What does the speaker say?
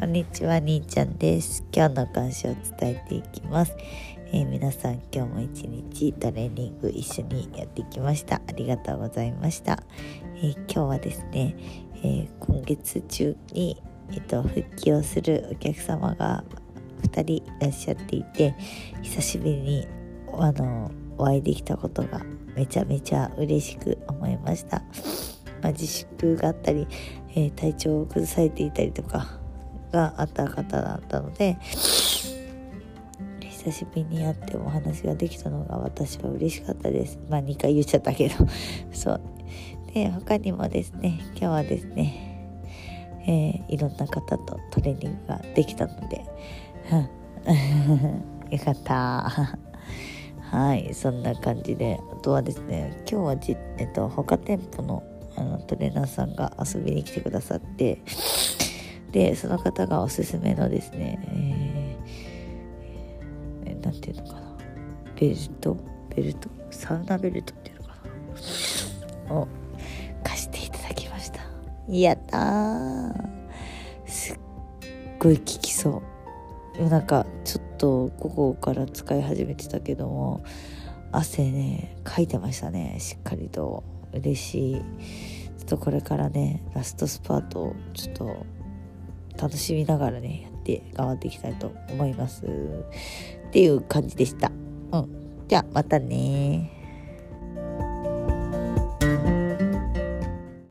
こんにちは、にーちゃんです。今日の感謝を伝えていきます。えー、皆さん、今日も一日トレーニング一緒にやってきました。ありがとうございました。えー、今日はですね、えー、今月中に、えっと、復帰をするお客様が2人いらっしゃっていて、久しぶりにあのお会いできたことがめちゃめちゃ嬉しく思いました。まあ、自粛があったり、えー、体調を崩されていたりとかがあった方だったので久しぶりに会ってお話ができたのが私は嬉しかったです。まあ2回言っちゃったけど。そう。で他にもですね今日はですねえー、いろんな方とトレーニングができたので、よかった。はい、そんな感じで、あとはですね、今日はじ、えっと、他店舗のあのトレーナーさんが遊びに来てくださってでその方がおすすめのですね、えー、なんていうのかな。ベルト？ベルト？サウナベルトっていうのかな。を貸していただきました。やったー。すっごい効きそう。なんかちょっと午後から使い始めてたけども汗ねかいてましたね。しっかりと。嬉しい。ちょっとこれからねラストスパートをちょっと楽しみながらねやって頑張っていきたいと思います。っていう感じでした。うん。じゃあまたね